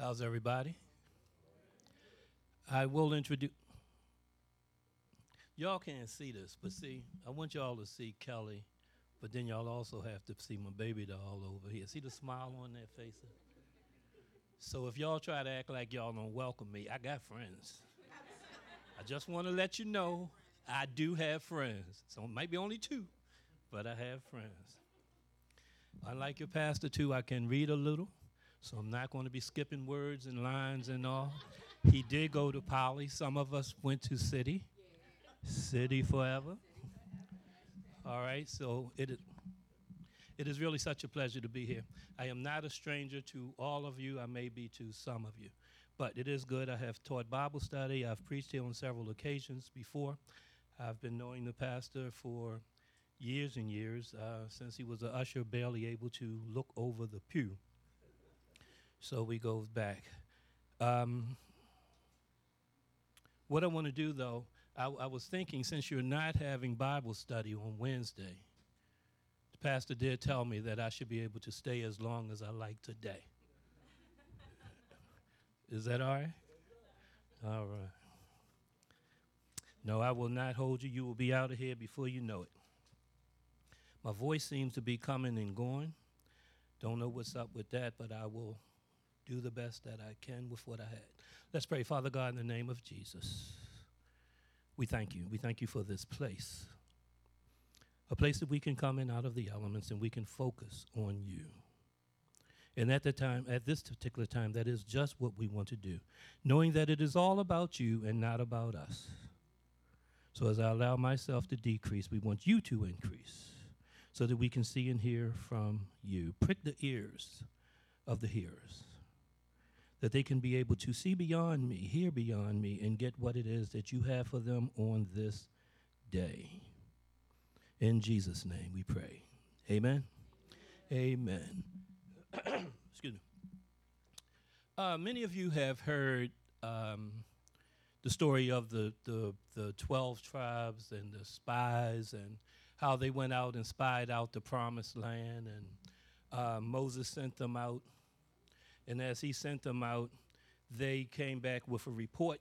How's everybody? I will introduce. Y'all can't see this, but see, I want y'all to see Kelly, but then y'all also have to see my baby doll over here. See the smile on their faces? So if y'all try to act like y'all don't welcome me, I got friends. I just want to let you know I do have friends. So maybe only two, but I have friends. Unlike your pastor, too, I can read a little, so I'm not going to be skipping words and lines and all. He did go to Poly. Some of us went to City. City forever. All right, so it is, it is really such a pleasure to be here. I am not a stranger to all of you, I may be to some of you, but it is good. I have taught Bible study, I've preached here on several occasions before. I've been knowing the pastor for years and years, uh, since he was an usher, barely able to look over the pew. So we go back. Um, what I want to do, though, I, I, was thinking since you're not having Bible study on Wednesday, the pastor did tell me that I should be able to stay as long as I like today. Is that all right? All right. No, I will not hold you. You will be out of here before you know it. My voice seems to be coming and going. Don't know what's up with that, but I will do the best that I can with what I had. Let's pray. Father God, in the name of Jesus, we thank you. We thank you for this place, a place that we can come in out of the elements and we can focus on you. And at the time, at this particular time, that is just what we want to do, knowing that it is all about you and not about us. So as I allow myself to decrease, we want you to increase so that we can see and hear from you. Prick the ears of the hearers, that they can be able to see beyond me, hear beyond me, and get what it is that you have for them on this day. In Jesus' name we pray. Amen. Amen. Excuse me. Uh, many of you have heard um, the story of the, the, the 12 tribes and the spies and how they went out and spied out the promised land, and uh, Moses sent them out. And as he sent them out, they came back with a report.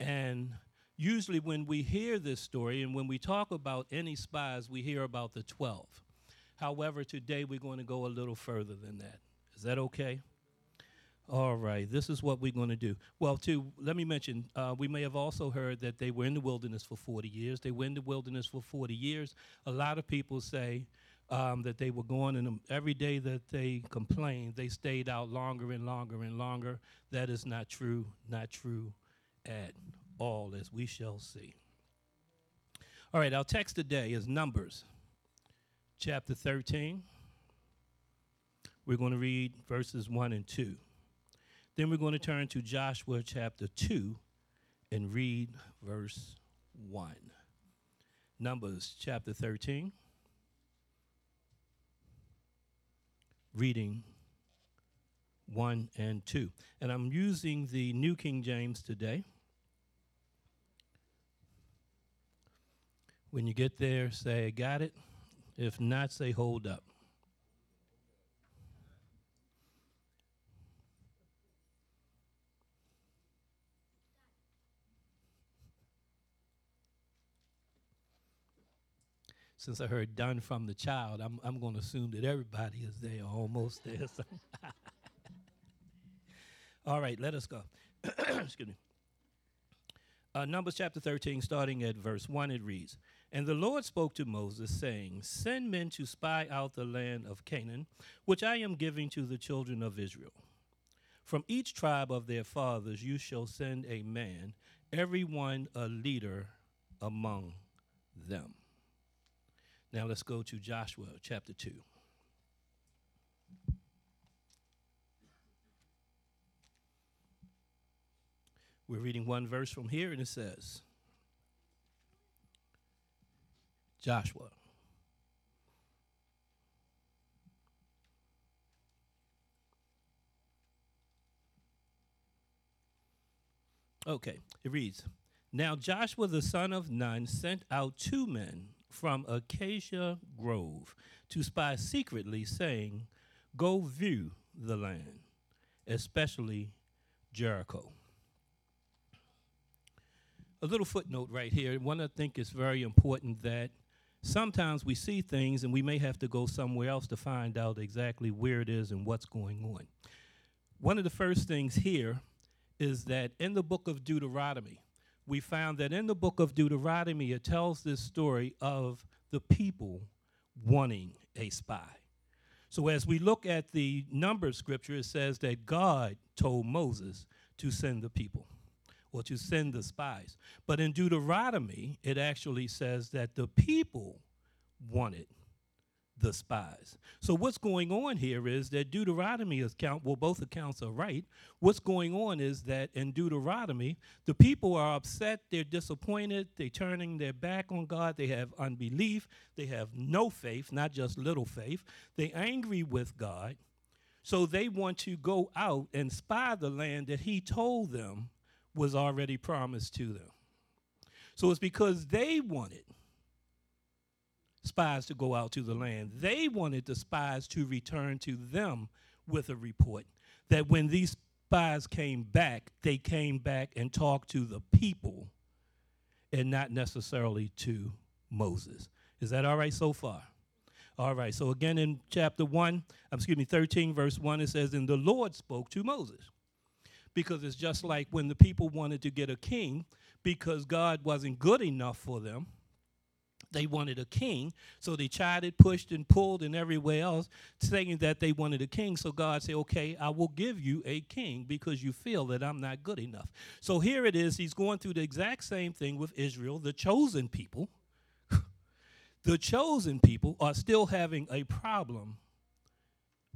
And usually, when we hear this story and when we talk about any spies, we hear about the 12. However, today we're going to go a little further than that. Is that okay? All right, this is what we're going to do. Well, to let me mention, uh, we may have also heard that they were in the wilderness for 40 years. They were in the wilderness for 40 years. A lot of people say um, that they were going, and every day that they complained, they stayed out longer and longer and longer. That is not true, not true at all, as we shall see. All right, our text today is Numbers chapter 13. We're going to read verses 1 and 2. Then we're going to turn to Joshua chapter 2 and read verse 1. Numbers chapter 13. Reading 1 and 2. And I'm using the New King James today. When you get there, say, Got it. If not, say, Hold up. Since I heard done from the child, I'm, I'm going to assume that everybody is there, almost there. So. All right, let us go. Excuse me. Uh, Numbers chapter 13, starting at verse 1, it reads And the Lord spoke to Moses, saying, Send men to spy out the land of Canaan, which I am giving to the children of Israel. From each tribe of their fathers you shall send a man, every one a leader among them. Now let's go to Joshua chapter 2. We're reading one verse from here, and it says, Joshua. Okay, it reads Now Joshua the son of Nun sent out two men from Acacia Grove to spy secretly, saying, Go view the land. especially Jericho. A little footnote right here. One, I think is very important that sometimes we see things and we may have to go somewhere else to find out exactly where it is and what's going on. One of the first things here is that in the book of Deuteronomy, we found that in the book of Deuteronomy, it tells this story of the people wanting a spy. So as we look at the number scripture, it says that God told Moses to send the people or to send the spies. But in Deuteronomy, it actually says that the people wanted the spies. So what's going on here is that Deuteronomy account, well, both accounts are right. What's going on is that in Deuteronomy, the people are upset, they're disappointed, they're turning their back on God, they have unbelief, they have no faith, not just little faith. They're angry with God. So they want to go out and spy the land that he told them was already promised to them. So it's because they wanted spies to go out to the land. They wanted the spies to return to them with a report that when these spies came back, they came back and talked to the people and not necessarily to Moses. Is that all right so far? All right, so again in chapter 1, um, excuse me, 13, verse 1, it says, And the Lord spoke to Moses. Because it's just like when the people wanted to get a king because God wasn't good enough for them they wanted a king. So they chided, pushed, and pulled, and everywhere else, saying that they wanted a king. So God said, Okay, I will give you a king because you feel that I'm not good enough. So here it is. He's going through the exact same thing with Israel, the chosen people. the chosen people are still having a problem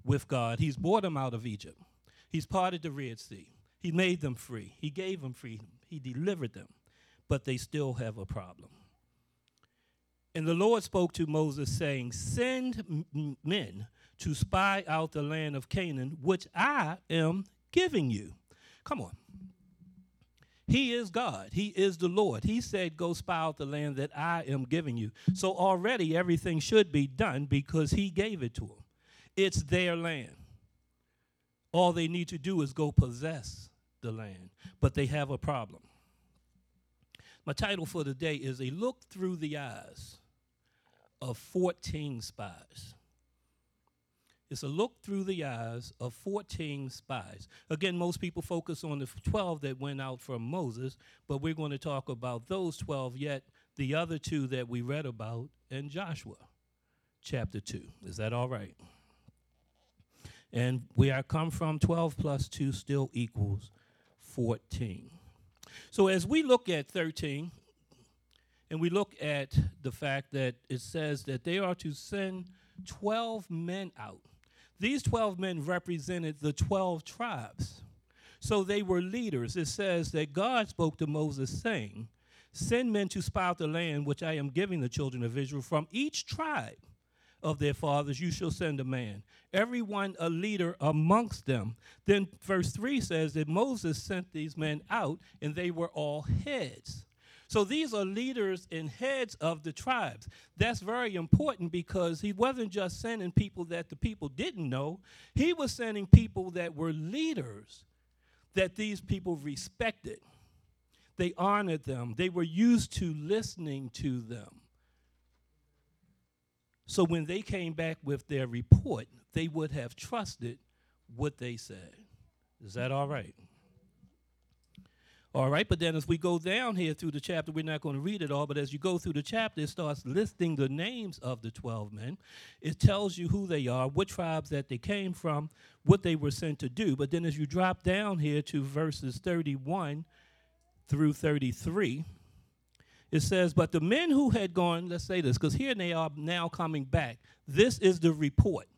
with God. He's brought them out of Egypt, He's parted the Red Sea, He made them free, He gave them freedom, He delivered them, but they still have a problem. And the Lord spoke to Moses, saying, Send men to spy out the land of Canaan, which I am giving you. Come on. He is God. He is the Lord. He said, Go spy out the land that I am giving you. So already everything should be done because He gave it to them. It's their land. All they need to do is go possess the land. But they have a problem. My title for the day is A Look Through the Eyes of 14 spies. It's a look through the eyes of 14 spies. Again, most people focus on the 12 that went out from Moses, but we're going to talk about those 12 yet, the other two that we read about in Joshua chapter 2. Is that all right? And we are come from 12 plus 2 still equals 14. So as we look at 13, and we look at the fact that it says that they are to send 12 men out. These 12 men represented the 12 tribes. So they were leaders. It says that God spoke to Moses, saying, Send men to spy out the land which I am giving the children of Israel. From each tribe of their fathers you shall send a man, everyone a leader amongst them. Then verse 3 says that Moses sent these men out, and they were all heads. So these are leaders and heads of the tribes. That's very important because he wasn't just sending people that the people didn't know, he was sending people that were leaders that these people respected. They honored them, they were used to listening to them. So when they came back with their report, they would have trusted what they said. Is that all right? All right, but then as we go down here through the chapter, we're not going to read it all, but as you go through the chapter, it starts listing the names of the 12 men. It tells you who they are, what tribes that they came from, what they were sent to do. But then as you drop down here to verses 31 through 33, it says, But the men who had gone, let's say this, because here they are now coming back. This is the report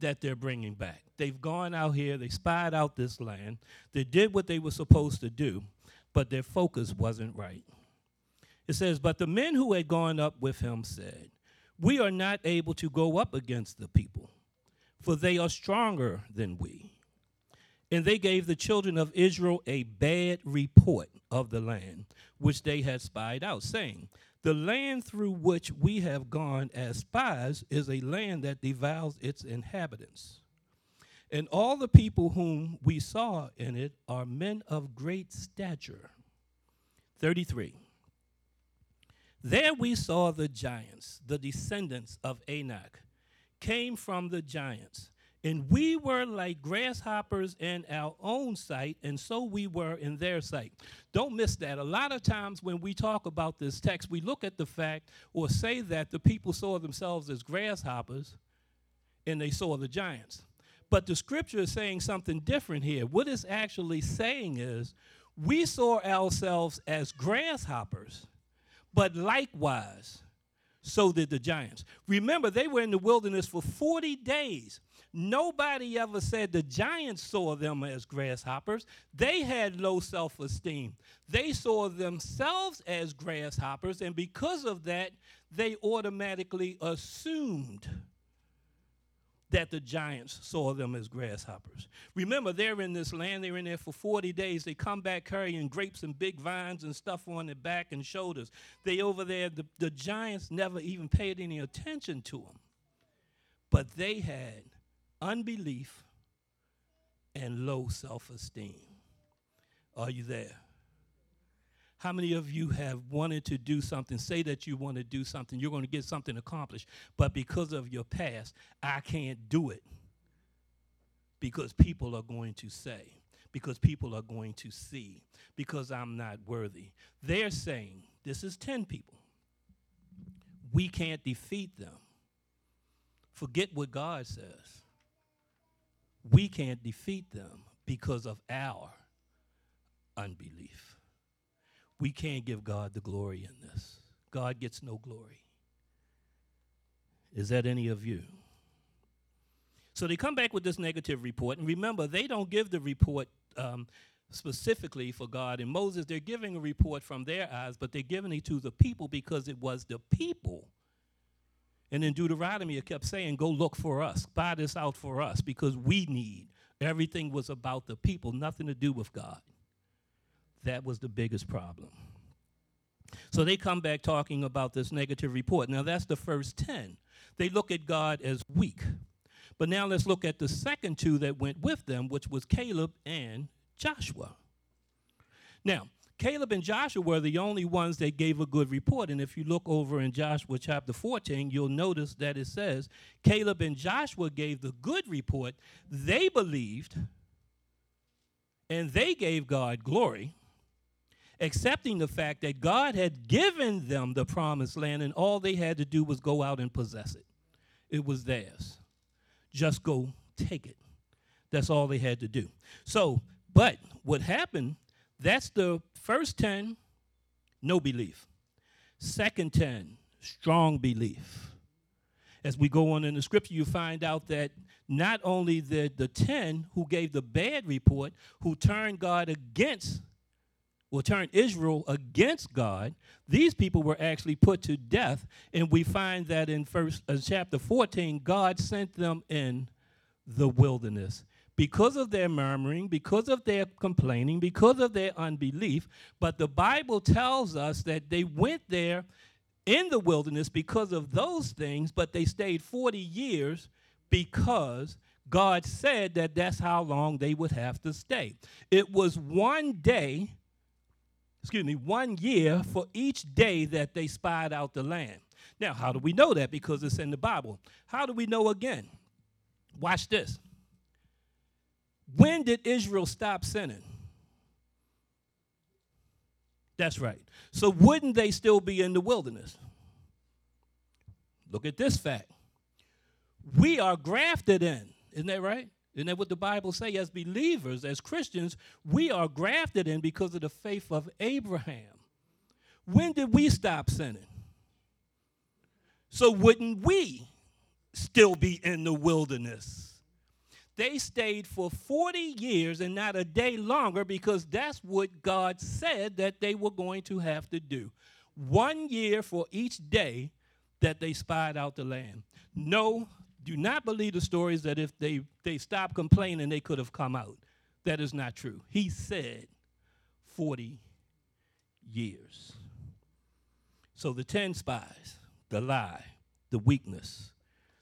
that they're bringing back. They've gone out here, they spied out this land, they did what they were supposed to do, but their focus wasn't right. It says, But the men who had gone up with him said, We are not able to go up against the people, for they are stronger than we. And they gave the children of Israel a bad report of the land which they had spied out, saying, the land through which we have gone as spies is a land that devours its inhabitants. And all the people whom we saw in it are men of great stature. 33. There we saw the giants, the descendants of Anak, came from the giants. And we were like grasshoppers in our own sight, and so we were in their sight. Don't miss that. A lot of times when we talk about this text, we look at the fact or say that the people saw themselves as grasshoppers and they saw the giants. But the scripture is saying something different here. What it's actually saying is we saw ourselves as grasshoppers but likewise, so did the giants. Remember, they were in the wilderness for 40 days. Nobody ever said the giants saw them as grasshoppers. They had low self esteem. They saw themselves as grasshoppers, and because of that, they automatically assumed that the giants saw them as grasshoppers. Remember, they're in this land, they're in there for 40 days. They come back carrying grapes and big vines and stuff on their back and shoulders. They over there, the, the giants never even paid any attention to them. But they had unbelief and low self esteem. Are you there? How many of you have wanted to do something, say that you want to do something, you're going to get something accomplished, but because of your past, I can't do it? Because people are going to say, because people are going to see, because I'm not worthy. They're saying, this is 10 people. We can't defeat them. Forget what God says. We can't defeat them because of our unbelief we can't give God the glory in this. God gets no glory. Is that any of you? So they come back with this negative report. And remember, they don't give the report um, specifically for God and Moses. They're giving a report from their eyes, but they're giving it to the people because it was the people. And in Deuteronomy, it kept saying, Go look for us, buy this out for us, because we need. Everything was about the people, nothing to do with God. That was the biggest problem. So they come back talking about this negative report. Now, that's the first 10. They look at God as weak. But now let's look at the second two that went with them, which was Caleb and Joshua. Now, Caleb and Joshua were the only ones that gave a good report. And if you look over in Joshua chapter 14, you'll notice that it says Caleb and Joshua gave the good report. They believed and they gave God glory accepting the fact that God had given them the promised land and all they had to do was go out and possess it. It was theirs. Just go take it. That's all they had to do. So, but what happened, that's the first 10, no belief. Second 10, strong belief. As we go on in the scripture, you find out that not only the, the 10 who gave the bad report, who turned God against will turn Israel against God, these people were actually put to death. And we find that in first uh, chapter 14, God sent them in the wilderness because of their murmuring, because of their complaining, because of their unbelief. But the Bible tells us that they went there in the wilderness because of those things, but they stayed 40 years because God said that that's how long they would have to stay. It was one day excuse me, one year for each day that they spied out the land. Now, how do we know that? Because it's in the Bible. How do we know again? Watch this. When did Israel stop sinning? That's right. So, wouldn't they still be in the wilderness? Look at this fact. We are grafted in. Isn't that right? Isn't that what the Bible say? As believers, as Christians, we are grafted in because of the faith of Abraham. When did we stop sinning? So wouldn't we still be in the wilderness? They stayed for 40 years and not a day longer because that's what God said that they were going to have to do. One year for each day that they spied out the land. No do not believe the stories that if they, they stopped complaining, they could have come out. That is not true. He said 40 years. So the 10 spies, the lie, the weakness,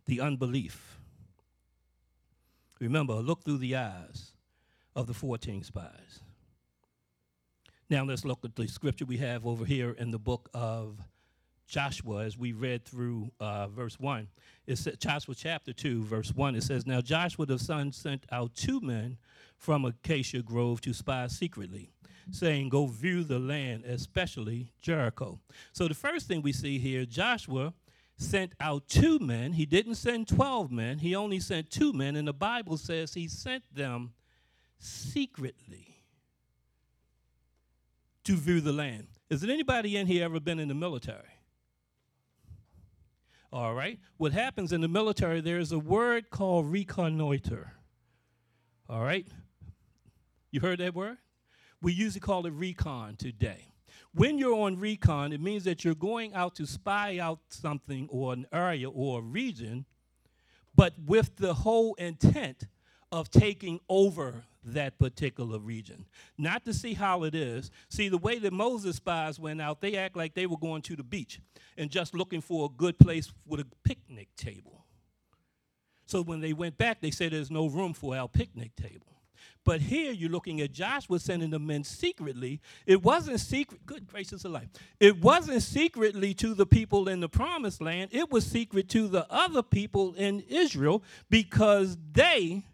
the unbelief, Remember, look through the eyes of the 14 spies. Now let's look at the scripture we have over here in the book of Joshua as we read through uh, verse 1. It says, Joshua chapter 2, verse 1, it says, Now Joshua the son sent out two men from Acacia Grove to spy secretly, saying, Go view the land, especially Jericho. So the first thing we see here, Joshua sent out two men. He didn't send 12 men, he only sent two men, and the Bible says he sent them secretly to view the land. Is there anybody in here ever been in the military? All right. What happens in the military, there's a word called reconnoiter. All right. You heard that word? We usually call it recon today. When you're on recon, it means that you're going out to spy out something or an area or a region, but with the whole intent of taking over that particular region. Not to see how it is. See, the way that Moses spies went out, they act like they were going to the beach and just looking for a good place with a picnic table. So when they went back, they said there's no room for our picnic table. But here you're looking at Joshua sending the men secretly. It wasn't secret, good gracious of life. It wasn't secretly to the people in the promised land, it was secret to the other people in Israel because they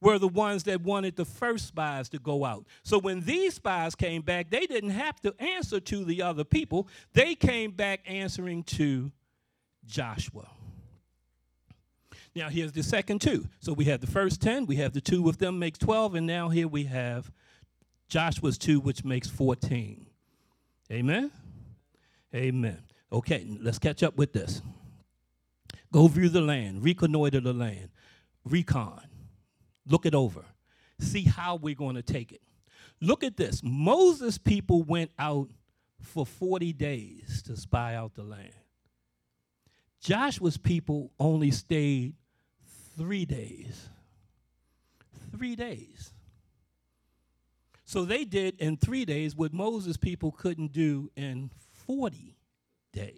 were the ones that wanted the first spies to go out. So when these spies came back, they didn't have to answer to the other people, they came back answering to Joshua. Now here's the second two. So we have the first 10, we have the two with them makes 12, and now here we have Joshua's two, which makes 14. Amen? Amen. Okay, let's catch up with this. Go view the land, reconnoiter the land, recon look it over, see how we're going to take it. Look at this Moses' people went out for 40 days to spy out the land. Joshua's people only stayed three days. Three days. So they did in three days what Moses' people couldn't do in 40 days.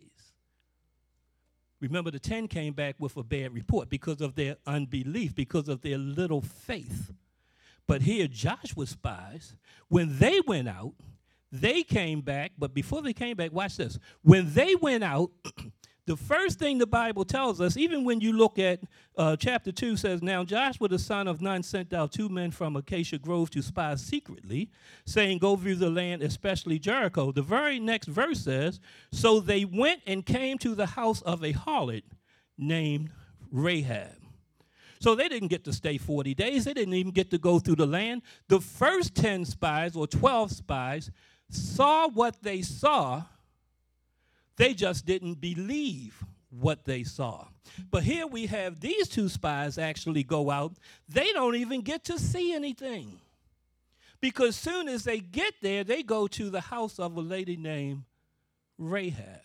Remember, the 10 came back with a bad report because of their unbelief, because of their little faith. But here, Joshua's spies, when they went out, they came back, but before they came back, watch this. When they went out, the first thing the Bible tells us, even when you look at uh, chapter 2, says, Now Joshua the son of Nun sent out two men from Acacia Grove to spy secretly, saying, Go view the land, especially Jericho. The very next verse says, So they went and came to the house of a harlot named Rahab. So they didn't get to stay 40 days. They didn't even get to go through the land. The first 10 spies or 12 spies saw what they saw they just didn't believe what they saw. But here we have these two spies actually go out. They don't even get to see anything. Because soon as they get there, they go to the house of a lady named Rahab.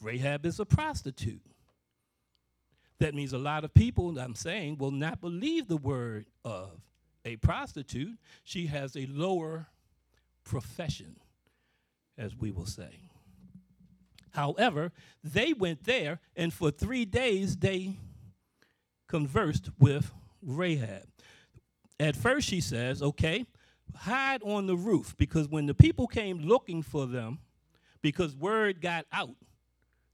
Rahab is a prostitute. That means a lot of people, I'm saying, will not believe the word of a prostitute. She has a lower profession, as we will say. However, they went there, and for three days they conversed with Rahab. At first, she says, okay, hide on the roof, because when the people came looking for them, because word got out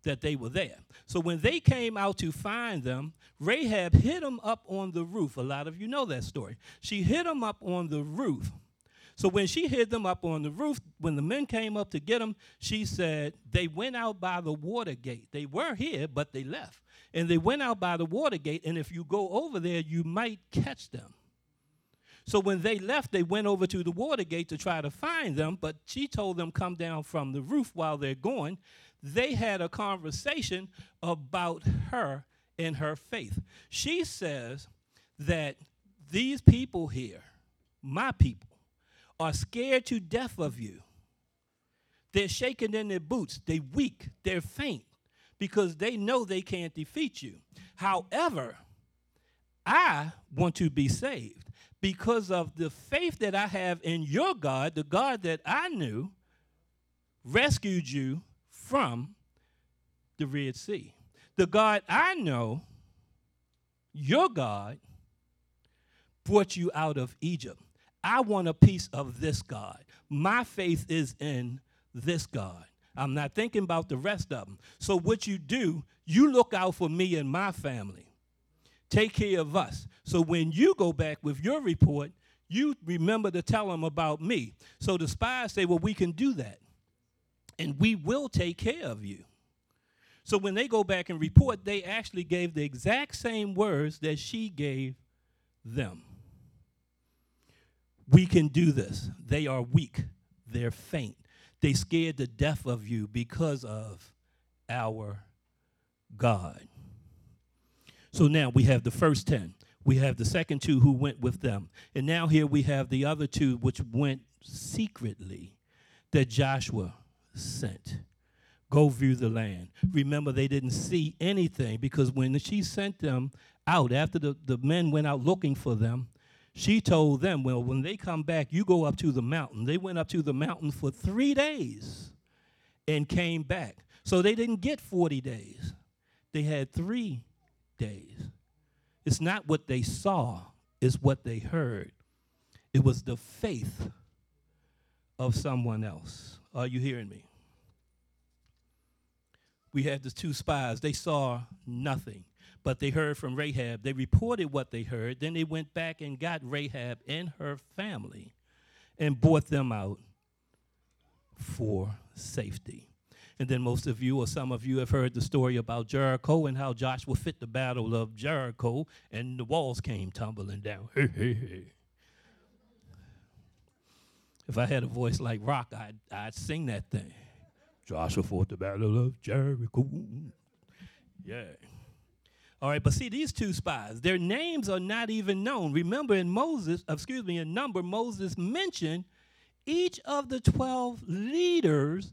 that they were there. So when they came out to find them, Rahab hid them up on the roof. A lot of you know that story. She hid them up on the roof so when she hid them up on the roof, when the men came up to get them, she said they went out by the water gate. They were here, but they left. And they went out by the water gate, and if you go over there, you might catch them. So when they left, they went over to the water gate to try to find them, but she told them come down from the roof while they're going. They had a conversation about her and her faith. She says that these people here, my people, are scared to death of you. They're shaking in their boots. They're weak. They're faint because they know they can't defeat you. However, I want to be saved because of the faith that I have in your God, the God that I knew rescued you from the Red Sea. The God I know, your God, brought you out of Egypt. I want a piece of this God. My faith is in this God. I'm not thinking about the rest of them. So, what you do, you look out for me and my family. Take care of us. So, when you go back with your report, you remember to tell them about me. So the spies say, Well, we can do that. And we will take care of you. So when they go back and report, they actually gave the exact same words that she gave them. We can do this. They are weak, they're faint. They scared to death of you because of our God. So now we have the first 10 we have the second two who went with them. And now here we have the other two which went secretly that Joshua sent. Go view the land. Remember, they didn't see anything because when she sent them out, after the, the men went out looking for them, she told them, Well, when they come back, you go up to the mountain. They went up to the mountain for three days and came back. So they didn't get 40 days, they had three days. It's not what they saw, it's what they heard. It was the faith of someone else. Are you hearing me? We had the two spies. They saw nothing, but they heard from Rahab. They reported what they heard. Then they went back and got Rahab and her family and brought them out for safety. And then most of you, or some of you, have heard the story about Jericho and how Joshua fit the battle of Jericho and the walls came tumbling down. if I had a voice like rock, I'd, I'd sing that thing. Joshua fought the battle of Jericho. Yeah. All right, but see, these two spies, their names are not even known. Remember, in Moses, uh, excuse me, in number, Moses mentioned each of the 12 leaders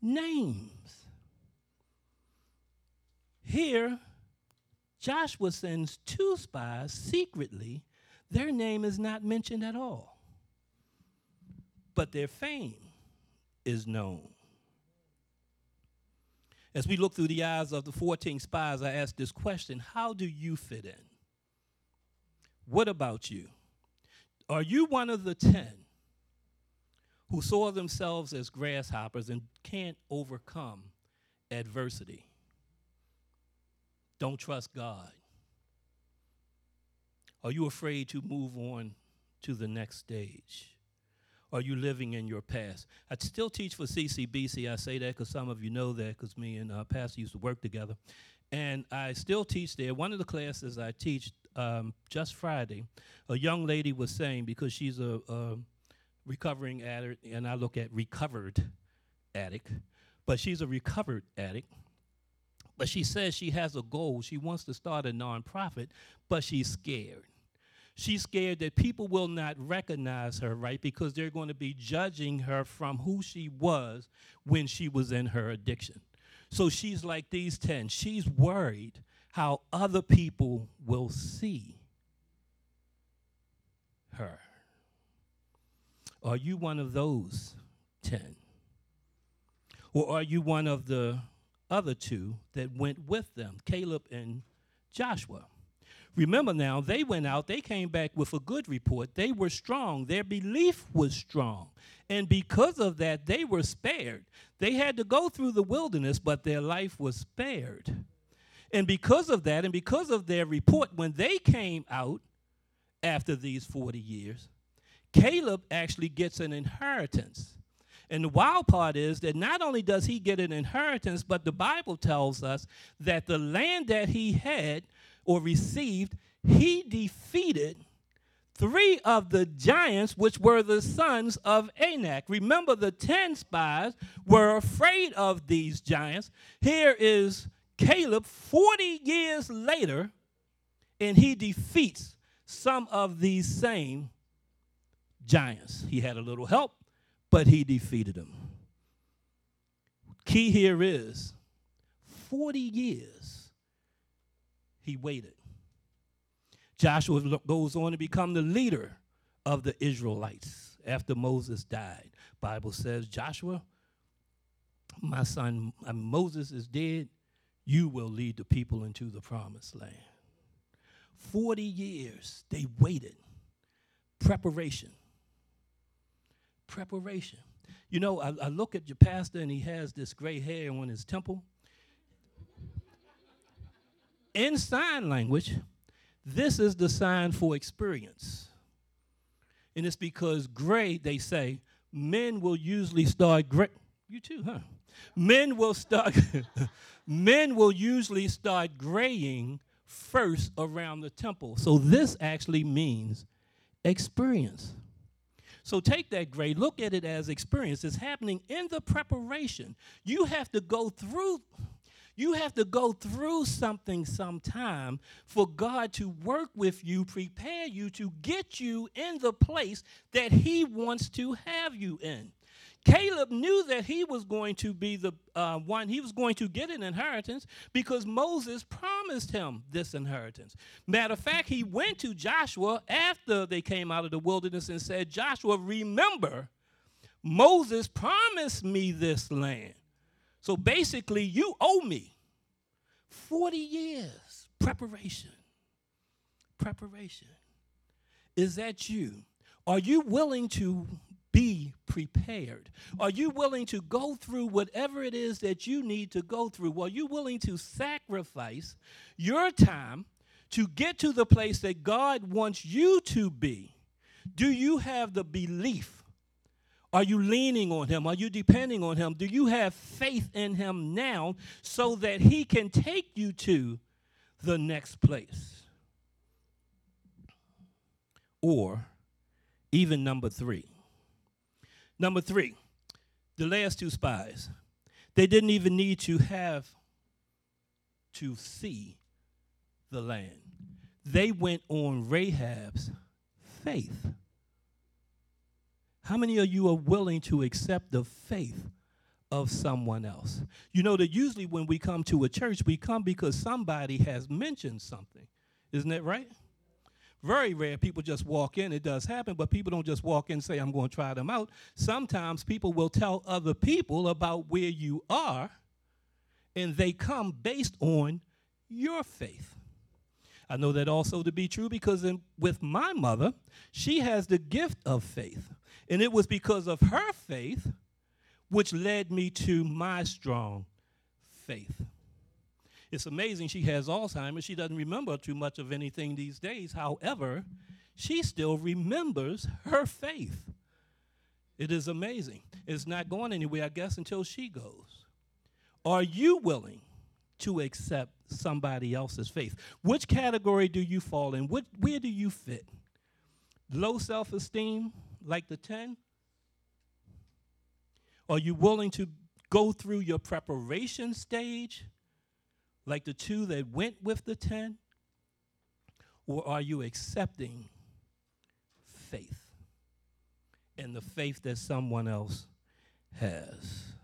names. Here, Joshua sends two spies secretly. Their name is not mentioned at all, but their fame is known. As we look through the eyes of the 14 spies, I ask this question How do you fit in? What about you? Are you one of the 10 who saw themselves as grasshoppers and can't overcome adversity. Don't trust God. Are you afraid to move on to the next stage? Are you living in your past? I still teach for CCBC. I say that because some of you know that because me and uh, Pastor used to work together. And I still teach there. One of the classes I teach um, just Friday, a young lady was saying, because she's a, a recovering addict, and I look at recovered addict, but she's a recovered addict. But she says she has a goal. She wants to start a nonprofit, but she's scared. She's scared that people will not recognize her, right? Because they're going to be judging her from who she was when she was in her addiction. So she's like these 10. She's worried how other people will see her. Are you one of those 10? Or are you one of the other two that went with them, Caleb and Joshua? Remember now, they went out, they came back with a good report. They were strong, their belief was strong. And because of that, they were spared. They had to go through the wilderness, but their life was spared. And because of that, and because of their report, when they came out after these 40 years, Caleb actually gets an inheritance. And the wild part is that not only does he get an inheritance, but the Bible tells us that the land that he had or received, he defeated three of the giants, which were the sons of Anak. Remember, the 10 spies were afraid of these giants. Here is Caleb 40 years later, and he defeats some of these same giants. He had a little help, but he defeated them. Key here is 40 years he waited. Joshua goes on to become the leader of the Israelites after Moses died. Bible says, Joshua, my son, uh, Moses is dead. You will lead the people into the promised land. 40 years they waited Preparation. Preparation. You know, I, I look at your pastor and he has this gray hair on his temple. In sign language, this is the sign for experience. And it's because gray, they say, men will usually start gray. You too, huh? Men will start men will usually start graying first around the temple. So this actually means experience. So take that gray, look at it as experience. It's happening in the preparation. You have to go through you have to go through something sometime for God to work with you, prepare you to get you in the place that He wants to have you in. Caleb knew that he was going to be the uh, one, he was going to get an inheritance because Moses promised him this inheritance. Matter of fact, he went to Joshua after they came out of the wilderness and said, Joshua, remember, Moses promised me this land. So basically, you owe me 40 years preparation. Preparation. Is that you? Are you willing to be prepared? Are you willing to go through whatever it is that you need to go through? Are you willing to sacrifice your time to get to the place that God wants you to be? Do you have the belief? Are you leaning on Him? Are you depending on Him? Do you have faith in Him now so that He can take you to the next place? Or even number three Number three, the last two spies. They didn't even need to have to see the land. They went on Rahab's faith. How many of you are willing to accept the faith of someone else? You know that usually when we come to a church, we come because somebody has mentioned something. Isn't that right? Very rare people just walk in. It does happen, but people don't just walk in and say, I'm going to try them out. Sometimes people will tell other people about where you are, and they come based on your faith. I know that also to be true because in, with my mother, she has the gift of faith. And it was because of her faith which led me to my strong faith. It's amazing she has Alzheimer's. She doesn't remember too much of anything these days. However, she still remembers her faith. It is amazing. It's not going anywhere, I guess, until she goes. Are you willing to accept somebody else's faith? Which category do you fall in? Where do you fit? Low self esteem, like the 10? Are you willing to go through your preparation stage like the two that went with the ten? Or are you accepting faith and the faith that someone else has?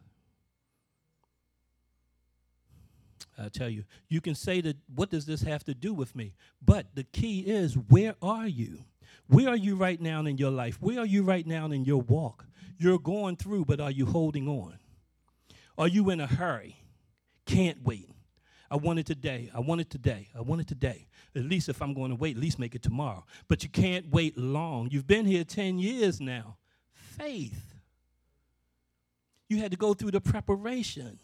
I tell you, you can say that, what does this have to do with me? But the key is, where are you? Where are you right now in your life? Where are you right now in your walk? You're going through, but are you holding on? Are you in a hurry? Can't wait. I want it today. I want it today. I want it today. At least if I'm going to wait, at least make it tomorrow. But you can't wait long. You've been here 10 years now. Faith. You had to go through the preparation.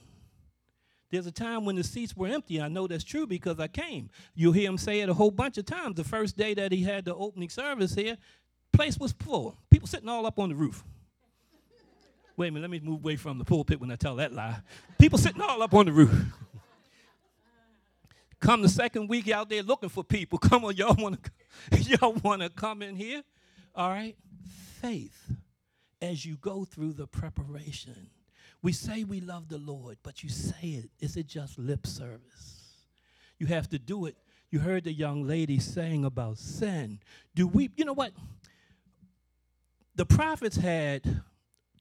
There's a time when the seats were empty. I know that's true because I came. You'll hear him say it a whole bunch of times. The first day that he had the opening service here, place was full. People sitting all up on the roof. Wait a minute, let me move away from the pulpit when I tell that lie. People sitting all up on the roof. Come the second week out there looking for people. Come on, y'all want to y'all want to come in here? All right? Faith as you go through the preparation. We say we love the Lord, but you say it. Is it just lip service? You have to do it. You heard the young lady saying about sin. Do we, you know what? The prophets had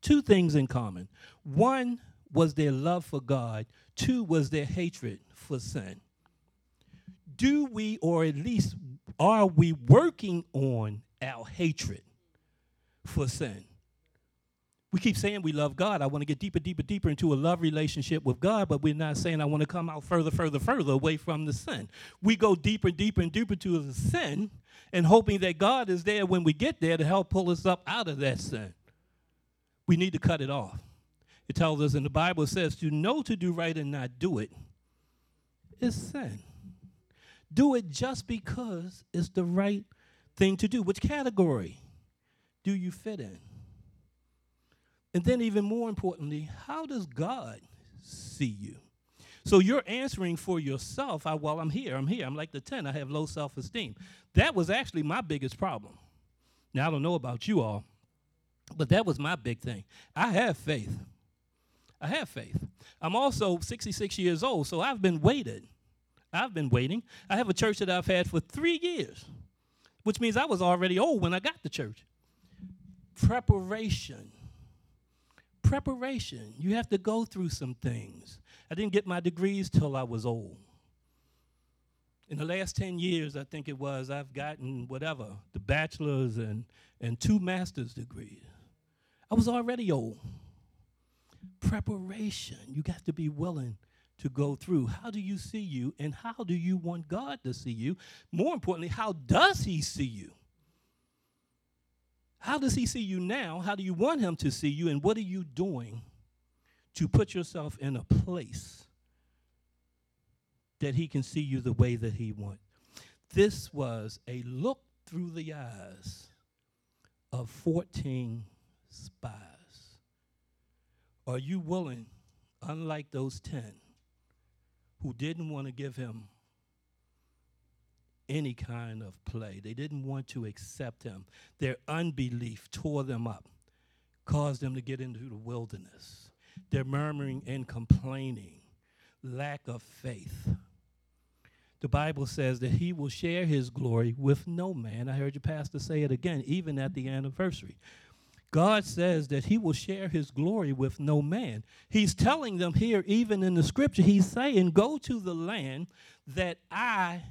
two things in common. One was their love for God, two was their hatred for sin do we, or at least are we working on our hatred for sin? We keep saying we love God. I want to get deeper, deeper, deeper into a love relationship with God, but we're not saying I want to come out further, further, further away from the sin. We go deeper, and deeper, and deeper to the sin and hoping that God is there when we get there to help pull us up out of that sin. We need to cut it off. It tells us in the Bible, says, to know to do right and not do it is sin. Do it just because it's the right thing to do. Which category do you fit in? And then, even more importantly, how does God see you? So you're answering for yourself. I, well, I'm here. I'm here. I'm like the 10. I have low self esteem. That was actually my biggest problem. Now, I don't know about you all, but that was my big thing. I have faith. I have faith. I'm also 66 years old, so I've been waited. I've been waiting. I have a church that I've had for three years, which means I was already old when I got to church. Preparation. Preparation. You have to go through some things. I didn't get my degrees till I was old. In the last 10 years, I think it was, I've gotten whatever, the bachelor's and, and two master's degrees. I was already old preparation. You got to be willing to go through. How do you see you, and how do you want God to see you? More importantly, how does He see you? How does He see you now? How do you want Him to see you, and what are you doing to put yourself in a place that He can see you the way that He wants? This was a look through the eyes of 14 spies. Are you willing, unlike those 10 who didn't want to give him any kind of play, they didn't want to accept him, their unbelief tore them up, caused them to get into the wilderness, their murmuring and complaining, lack of faith. The Bible says that he will share his glory with no man. I heard your pastor say it again, even at the anniversary. God says that he will share his glory with no man. He's telling them here, even in the scripture, he's saying, Go to the land that I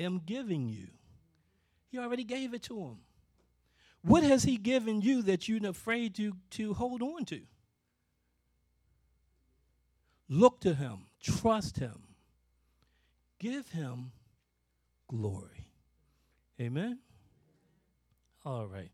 am giving you. He already gave it to him. What has he given you that you're afraid to, to hold on to? Look to him, trust him, give him glory. Amen. All right.